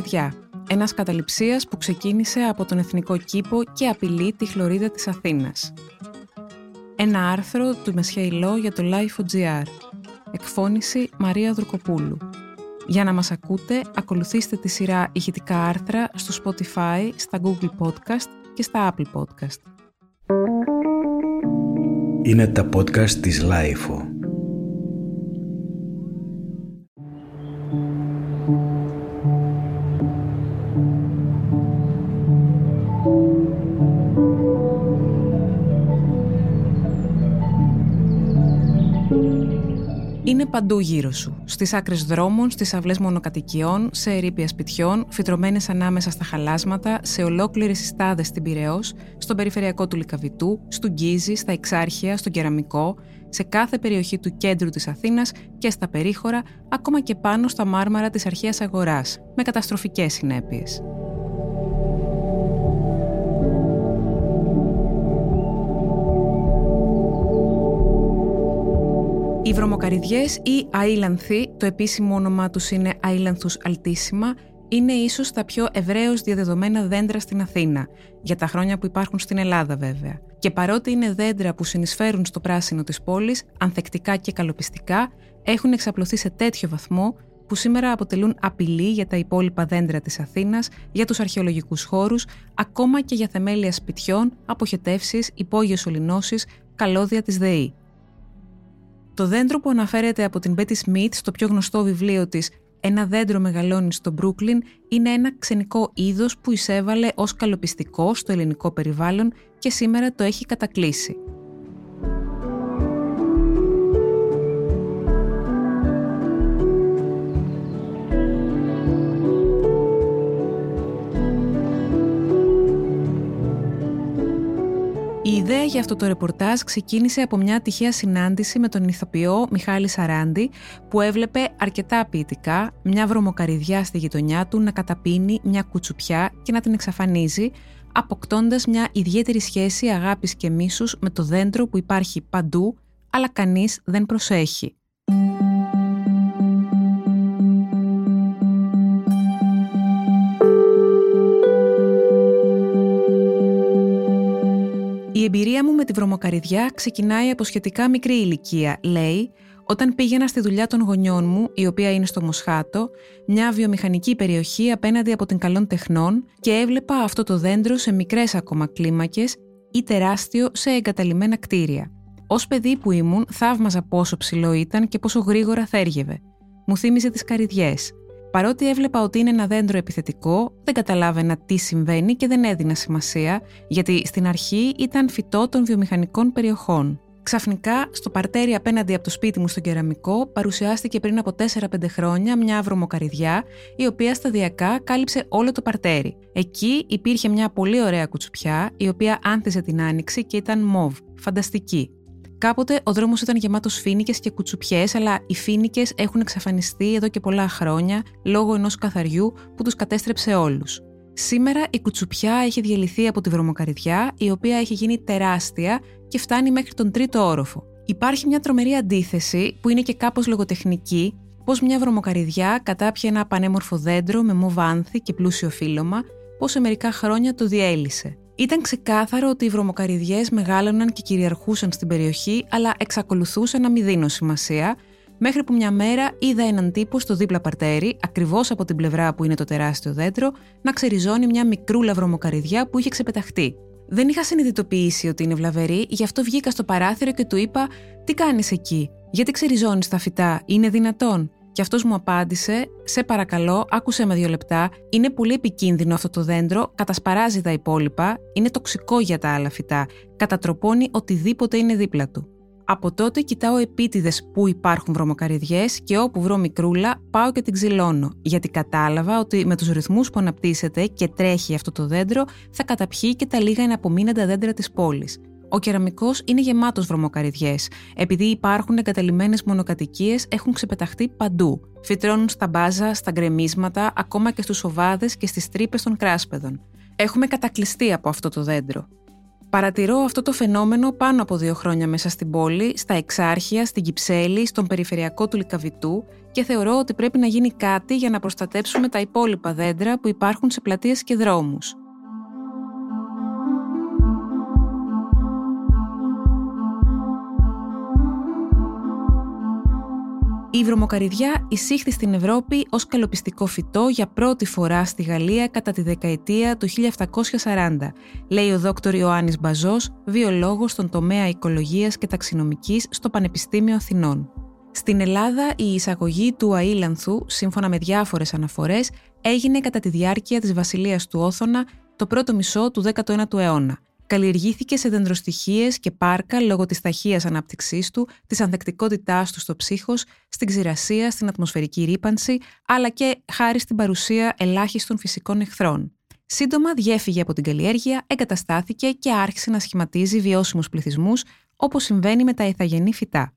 βρωμοκαριδιά, ένας καταληψίας που ξεκίνησε από τον Εθνικό Κήπο και απειλεί τη χλωρίδα της Αθήνας. Ένα άρθρο του Μεσχαηλό για το Life.gr. Εκφώνηση Μαρία Δρουκοπούλου. Για να μας ακούτε, ακολουθήστε τη σειρά ηχητικά άρθρα στο Spotify, στα Google Podcast και στα Apple Podcast. Είναι τα podcast της Lifeo. Παντού γύρω σου. Στις άκρες δρόμων, στις αυλές μονοκατοικιών, σε ερήπια σπιτιών, φυτρωμένες ανάμεσα στα χαλάσματα, σε ολόκληρες συστάδες στην Πυραιός, στον περιφερειακό του Λικαβητού, στο Γκίζι, στα Εξάρχεια, στον Κεραμικό, σε κάθε περιοχή του κέντρου της Αθήνας και στα περίχωρα, ακόμα και πάνω στα μάρμαρα της αρχαίας αγοράς, με καταστροφικές συνέπειες. Οι βρωμοκαριδιές ή αήλανθοι, το επίσημο όνομά τους είναι αήλανθους αλτίσιμα, είναι ίσως τα πιο ευρέως διαδεδομένα δέντρα στην Αθήνα, για τα χρόνια που υπάρχουν στην Ελλάδα βέβαια. Και παρότι είναι δέντρα που συνεισφέρουν στο πράσινο της πόλης, ανθεκτικά και καλοπιστικά, έχουν εξαπλωθεί σε τέτοιο βαθμό που σήμερα αποτελούν απειλή για τα υπόλοιπα δέντρα της Αθήνας, για τους αρχαιολογικούς χώρους, ακόμα και για θεμέλια σπιτιών, αποχετεύσεις, υπόγειες ολυνώσεις, καλώδια της ΔΕΗ. Το δέντρο που αναφέρεται από την Betty Smith στο πιο γνωστό βιβλίο της «Ένα δέντρο μεγαλώνει στο Μπρούκλιν» είναι ένα ξενικό είδος που εισέβαλε ως καλοπιστικό στο ελληνικό περιβάλλον και σήμερα το έχει κατακλείσει. Η ιδέα για αυτό το ρεπορτάζ ξεκίνησε από μια τυχαία συνάντηση με τον ηθοποιό Μιχάλη Σαράντη που έβλεπε αρκετά ποιητικά μια βρωμοκαριδιά στη γειτονιά του να καταπίνει μια κουτσουπιά και να την εξαφανίζει αποκτώντας μια ιδιαίτερη σχέση αγάπης και μίσους με το δέντρο που υπάρχει παντού αλλά κανείς δεν προσέχει. Τη βρωμοκαριδιά ξεκινάει από σχετικά μικρή ηλικία, λέει, όταν πήγαινα στη δουλειά των γονιών μου, η οποία είναι στο Μοσχάτο, μια βιομηχανική περιοχή απέναντι από την καλών τεχνών και έβλεπα αυτό το δέντρο σε μικρές ακόμα κλίμακες ή τεράστιο σε εγκαταλειμμένα κτίρια. Ω παιδί που ήμουν, θαύμαζα πόσο ψηλό ήταν και πόσο γρήγορα θέργευε. Μου θύμιζε τις καριδιές. Παρότι έβλεπα ότι είναι ένα δέντρο επιθετικό, δεν καταλάβαινα τι συμβαίνει και δεν έδινα σημασία, γιατί στην αρχή ήταν φυτό των βιομηχανικών περιοχών. Ξαφνικά, στο παρτέρι απέναντι από το σπίτι μου στο κεραμικό, παρουσιάστηκε πριν από 4-5 χρόνια μια βρωμοκαριδιά, η οποία σταδιακά κάλυψε όλο το παρτέρι. Εκεί υπήρχε μια πολύ ωραία κουτσουπιά, η οποία άνθιζε την άνοιξη και ήταν μοβ. Φανταστική. Κάποτε ο δρόμος ήταν γεμάτος φίνικες και κουτσουπιές, αλλά οι φίνικες έχουν εξαφανιστεί εδώ και πολλά χρόνια λόγω ενός καθαριού που τους κατέστρεψε όλους. Σήμερα η κουτσουπιά έχει διαλυθεί από τη βρωμοκαριδιά, η οποία έχει γίνει τεράστια και φτάνει μέχρι τον τρίτο όροφο. Υπάρχει μια τρομερή αντίθεση που είναι και κάπως λογοτεχνική, πω μια βρωμοκαριδιά κατάπιε ένα πανέμορφο δέντρο με μοβάνθη και πλούσιο φύλλωμα, πω σε μερικά χρόνια το διέλυσε. Ήταν ξεκάθαρο ότι οι βρωμοκαριδιές μεγάλωναν και κυριαρχούσαν στην περιοχή, αλλά εξακολουθούσαν να μην δίνω σημασία, μέχρι που μια μέρα είδα έναν τύπο στο δίπλα παρτέρι, ακριβώς από την πλευρά που είναι το τεράστιο δέντρο, να ξεριζώνει μια μικρούλα βρωμοκαριδιά που είχε ξεπεταχτεί. Δεν είχα συνειδητοποιήσει ότι είναι βλαβερή, γι' αυτό βγήκα στο παράθυρο και του είπα: Τι κάνεις εκεί, Γιατί ξεριζώνεις τα φυτά, είναι δυνατόν; Και αυτός μου απάντησε: Σε παρακαλώ, άκουσε με δύο λεπτά. Είναι πολύ επικίνδυνο αυτό το δέντρο, κατασπαράζει τα υπόλοιπα, είναι τοξικό για τα άλλα φυτά, κατατροπώνει οτιδήποτε είναι δίπλα του. Από τότε κοιτάω επίτηδες που υπάρχουν βρωμοκαριδιές και όπου βρω μικρούλα πάω και την ξυλώνω, γιατί κατάλαβα ότι με τους ρυθμούς που αναπτύσσεται και τρέχει αυτό το δέντρο θα καταπιεί και τα λίγα εναπομείναντα δέντρα της πόλης. Ο κεραμικός είναι γεμάτος βρωμοκαριδιές. Επειδή υπάρχουν εγκαταλειμμένες μονοκατοικίες, έχουν ξεπεταχτεί παντού. Φυτρώνουν στα μπάζα, στα γκρεμίσματα, ακόμα και στους οβάδε και στις τρύπες των κράσπεδων. Έχουμε κατακλειστεί από αυτό το δέντρο. Παρατηρώ αυτό το φαινόμενο πάνω από δύο χρόνια μέσα στην πόλη, στα Εξάρχεια, στην Κυψέλη, στον περιφερειακό του Λικαβητού και θεωρώ ότι πρέπει να γίνει κάτι για να προστατεύσουμε τα υπόλοιπα δέντρα που υπάρχουν σε πλατείες και δρόμους. Η βρωμοκαριδιά εισήχθη στην Ευρώπη ως καλοπιστικό φυτό για πρώτη φορά στη Γαλλία κατά τη δεκαετία του 1740, λέει ο δόκτωρ Ιωάννης Μπαζός, βιολόγος στον τομέα οικολογίας και ταξινομικής στο Πανεπιστήμιο Αθηνών. Στην Ελλάδα η εισαγωγή του αήλανθου, σύμφωνα με διάφορες αναφορές, έγινε κατά τη διάρκεια της βασιλείας του Όθωνα το πρώτο μισό του 19ου αιώνα – καλλιεργήθηκε σε δεντροστοιχίες και πάρκα λόγω της ταχείας ανάπτυξής του, της ανθεκτικότητάς του στο ψύχος, στην ξηρασία, στην ατμοσφαιρική ρήπανση, αλλά και χάρη στην παρουσία ελάχιστων φυσικών εχθρών. Σύντομα διέφυγε από την καλλιέργεια, εγκαταστάθηκε και άρχισε να σχηματίζει βιώσιμους πληθυσμούς, όπως συμβαίνει με τα ηθαγενή φυτά.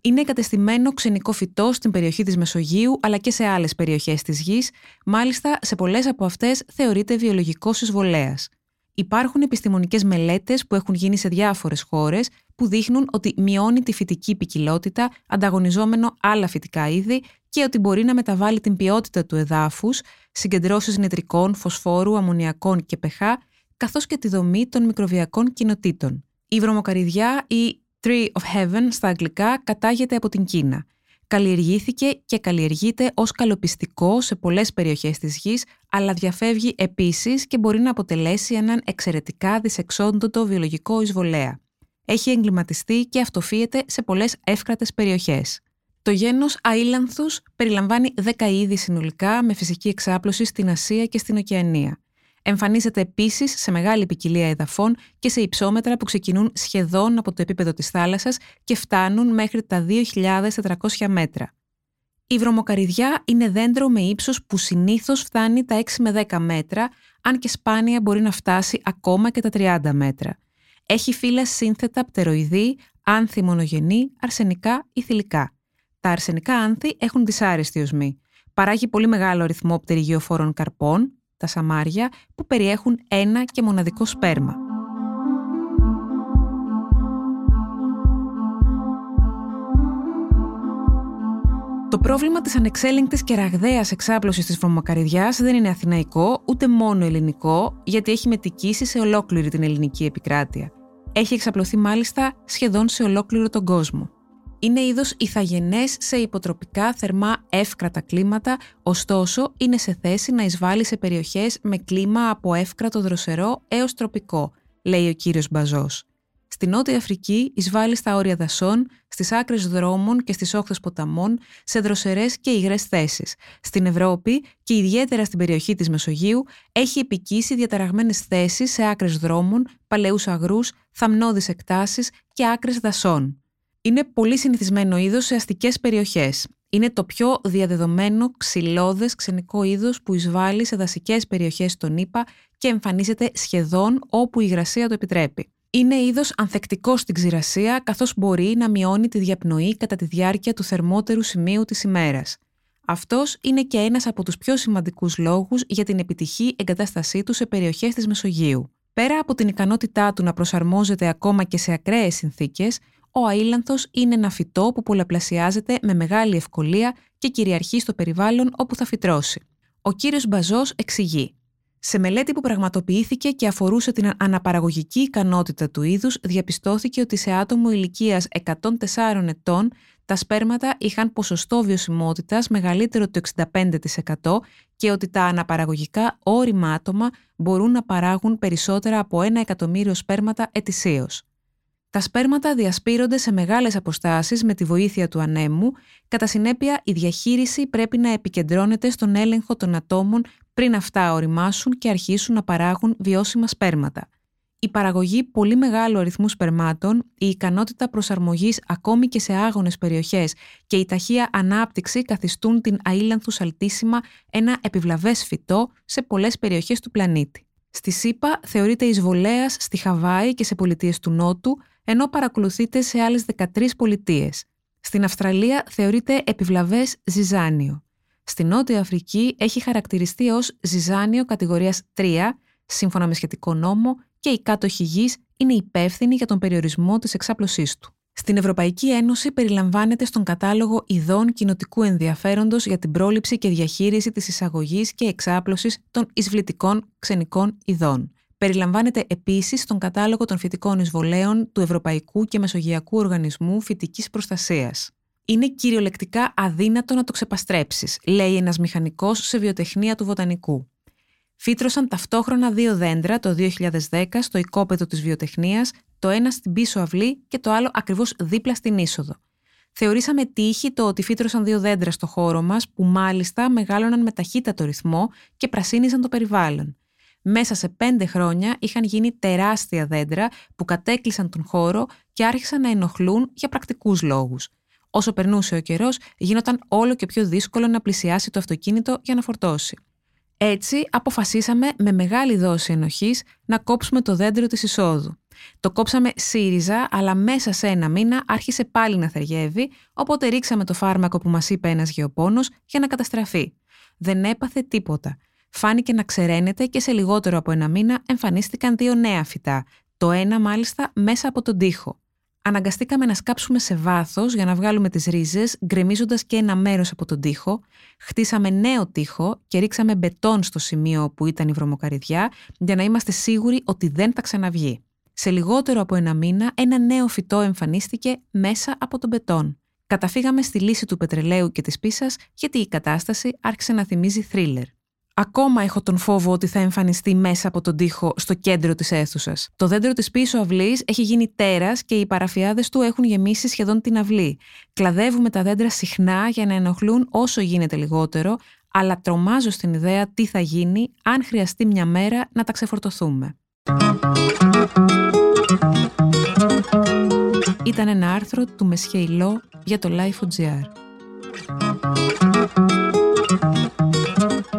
Είναι εγκατεστημένο ξενικό φυτό στην περιοχή της Μεσογείου αλλά και σε άλλες περιοχές της γης, μάλιστα σε πολλές από αυτές θεωρείται βιολογικός εισβολέας. Υπάρχουν επιστημονικές μελέτες που έχουν γίνει σε διάφορες χώρες που δείχνουν ότι μειώνει τη φυτική ποικιλότητα ανταγωνιζόμενο άλλα φυτικά είδη και ότι μπορεί να μεταβάλει την ποιότητα του εδάφους, συγκεντρώσεις νητρικών, φωσφόρου, αμμονιακών και πεχά, καθώς και τη δομή των μικροβιακών κοινοτήτων. Η βρωμοκαριδιά ή Tree of Heaven στα αγγλικά κατάγεται από την Κίνα καλλιεργήθηκε και καλλιεργείται ως καλοπιστικό σε πολλές περιοχές της γης, αλλά διαφεύγει επίσης και μπορεί να αποτελέσει έναν εξαιρετικά δυσεξόντωτο βιολογικό εισβολέα. Έχει εγκληματιστεί και αυτοφύεται σε πολλές εύκρατες περιοχές. Το γένος αήλανθους περιλαμβάνει 10 είδη συνολικά με φυσική εξάπλωση στην Ασία και στην Οκεανία. Εμφανίζεται επίσης σε μεγάλη ποικιλία εδαφών και σε υψόμετρα που ξεκινούν σχεδόν από το επίπεδο της θάλασσας και φτάνουν μέχρι τα 2.400 μέτρα. Η βρωμοκαριδιά είναι δέντρο με ύψος που συνήθως φτάνει τα 6 με 10 μέτρα, αν και σπάνια μπορεί να φτάσει ακόμα και τα 30 μέτρα. Έχει φύλλα σύνθετα πτεροειδή, άνθη μονογενή, αρσενικά ή θηλυκά. Τα αρσενικά άνθη έχουν δυσάρεστη οσμή. Παράγει πολύ μεγάλο αριθμό πτερυγιοφόρων καρπών, τα σαμάρια, που περιέχουν ένα και μοναδικό σπέρμα. Το πρόβλημα της ανεξέλεγκτης και ραγδαίας εξάπλωσης της βρωμοκαρδιάς δεν είναι αθηναϊκό, ούτε μόνο ελληνικό, γιατί έχει μετικήσει σε ολόκληρη την ελληνική επικράτεια. Έχει εξαπλωθεί μάλιστα σχεδόν σε ολόκληρο τον κόσμο. Είναι είδος ηθαγενές σε υποτροπικά θερμά εύκρατα κλίματα, ωστόσο είναι σε θέση να εισβάλλει σε περιοχές με κλίμα από εύκρατο δροσερό έως τροπικό, λέει ο κύριος Μπαζός. Στη Νότια Αφρική εισβάλλει στα όρια δασών, στις άκρες δρόμων και στις όχθες ποταμών, σε δροσερές και υγρές θέσεις. Στην Ευρώπη και ιδιαίτερα στην περιοχή της Μεσογείου έχει επικίσει διαταραγμένες θέσεις σε άκρες δρόμων, παλαιούς αγρούς, θαμνώδεις εκτάσεις και άκρες δασών είναι πολύ συνηθισμένο είδος σε αστικές περιοχές. Είναι το πιο διαδεδομένο ξυλώδες ξενικό είδος που εισβάλλει σε δασικές περιοχές των ΗΠΑ και εμφανίζεται σχεδόν όπου η υγρασία το επιτρέπει. Είναι είδος ανθεκτικός στην ξηρασία καθώς μπορεί να μειώνει τη διαπνοή κατά τη διάρκεια του θερμότερου σημείου της ημέρας. Αυτός είναι και ένας από τους πιο σημαντικούς λόγους για την επιτυχή εγκατάστασή του σε περιοχές της Μεσογείου. Πέρα από την ικανότητά του να προσαρμόζεται ακόμα και σε ακραίες συνθήκες, ο αήλανθος είναι ένα φυτό που πολλαπλασιάζεται με μεγάλη ευκολία και κυριαρχεί στο περιβάλλον όπου θα φυτρώσει. Ο κύριος Μπαζός εξηγεί σε μελέτη που πραγματοποιήθηκε και αφορούσε την αναπαραγωγική ικανότητα του είδους, διαπιστώθηκε ότι σε άτομο ηλικίας 104 ετών τα σπέρματα είχαν ποσοστό βιωσιμότητας μεγαλύτερο του 65% και ότι τα αναπαραγωγικά όρημα άτομα μπορούν να παράγουν περισσότερα από ένα εκατομμύριο σπέρματα ετησίως. Τα σπέρματα διασπείρονται σε μεγάλες αποστάσεις με τη βοήθεια του ανέμου, κατά συνέπεια η διαχείριση πρέπει να επικεντρώνεται στον έλεγχο των ατόμων πριν αυτά οριμάσουν και αρχίσουν να παράγουν βιώσιμα σπέρματα. Η παραγωγή πολύ μεγάλου αριθμού σπερμάτων, η ικανότητα προσαρμογής ακόμη και σε άγονες περιοχές και η ταχεία ανάπτυξη καθιστούν την αήλανθου σαλτίσιμα ένα επιβλαβές φυτό σε πολλές περιοχές του πλανήτη. Στη ΣΥΠΑ θεωρείται εισβολέας στη Χαβάη και σε πολιτείες του Νότου, ενώ παρακολουθείται σε άλλες 13 πολιτείες. Στην Αυστραλία θεωρείται επιβλαβές ζυζάνιο. Στην Νότια Αφρική έχει χαρακτηριστεί ως ζυζάνιο κατηγορίας 3, σύμφωνα με σχετικό νόμο, και οι κάτοχοι γης είναι υπεύθυνοι για τον περιορισμό της εξάπλωσής του. Στην Ευρωπαϊκή Ένωση περιλαμβάνεται στον κατάλογο ειδών κοινοτικού ενδιαφέροντος για την πρόληψη και διαχείριση της εισαγωγής και εξάπλωσης των εισβλητικών ξενικών ειδών. Περιλαμβάνεται επίσης στον κατάλογο των φυτικών εισβολέων του Ευρωπαϊκού και Μεσογειακού Οργανισμού Φυτικής Προστασίας. Είναι κυριολεκτικά αδύνατο να το ξεπαστρέψεις, λέει ένας μηχανικός σε βιοτεχνία του βοτανικού. Φύτρωσαν ταυτόχρονα δύο δέντρα το 2010 στο οικόπεδο της βιοτεχνίας, το ένα στην πίσω αυλή και το άλλο ακριβώς δίπλα στην είσοδο. Θεωρήσαμε τύχη το ότι φύτρωσαν δύο δέντρα στο χώρο μας που μάλιστα μεγάλωναν με ταχύτατο ρυθμό και πρασίνιζαν το περιβάλλον. Μέσα σε πέντε χρόνια είχαν γίνει τεράστια δέντρα που κατέκλυσαν τον χώρο και άρχισαν να ενοχλούν για πρακτικούς λόγους. Όσο περνούσε ο καιρός, γίνονταν όλο και πιο δύσκολο να πλησιάσει το αυτοκίνητο για να φορτώσει. Έτσι, αποφασίσαμε με μεγάλη δόση ενοχής να κόψουμε το δέντρο της εισόδου. Το κόψαμε ΣΥΡΙΖΑ, αλλά μέσα σε ένα μήνα άρχισε πάλι να θεριεύει, οπότε ρίξαμε το φάρμακο που μας είπε ένας γεωπόνος για να καταστραφεί. Δεν έπαθε τίποτα. Φάνηκε να ξεραίνεται και σε λιγότερο από ένα μήνα εμφανίστηκαν δύο νέα φυτά, το ένα μάλιστα μέσα από τον τοίχο. Αναγκαστήκαμε να σκάψουμε σε βάθος για να βγάλουμε τις ρίζες, γκρεμίζοντας και ένα μέρος από τον τοίχο. Χτίσαμε νέο τοίχο και ρίξαμε μπετόν στο σημείο που ήταν η βρωμοκαριδιά, για να είμαστε σίγουροι ότι δεν θα ξαναβγεί. Σε λιγότερο από ένα μήνα, ένα νέο φυτό εμφανίστηκε μέσα από τον μπετόν. Καταφύγαμε στη λύση του πετρελαίου και της πίσας, γιατί η κατάσταση άρχισε να θυμίζει θρίλερ. Ακόμα έχω τον φόβο ότι θα εμφανιστεί μέσα από τον τοίχο στο κέντρο της αίθουσας. Το δέντρο της πίσω αυλής έχει γίνει τέρας και οι παραφιάδες του έχουν γεμίσει σχεδόν την αυλή. Κλαδεύουμε τα δέντρα συχνά για να ενοχλούν όσο γίνεται λιγότερο, αλλά τρομάζω στην ιδέα τι θα γίνει αν χρειαστεί μια μέρα να τα ξεφορτωθούμε. Ήταν ένα άρθρο του Μεσχεϊλό για το Life.gr.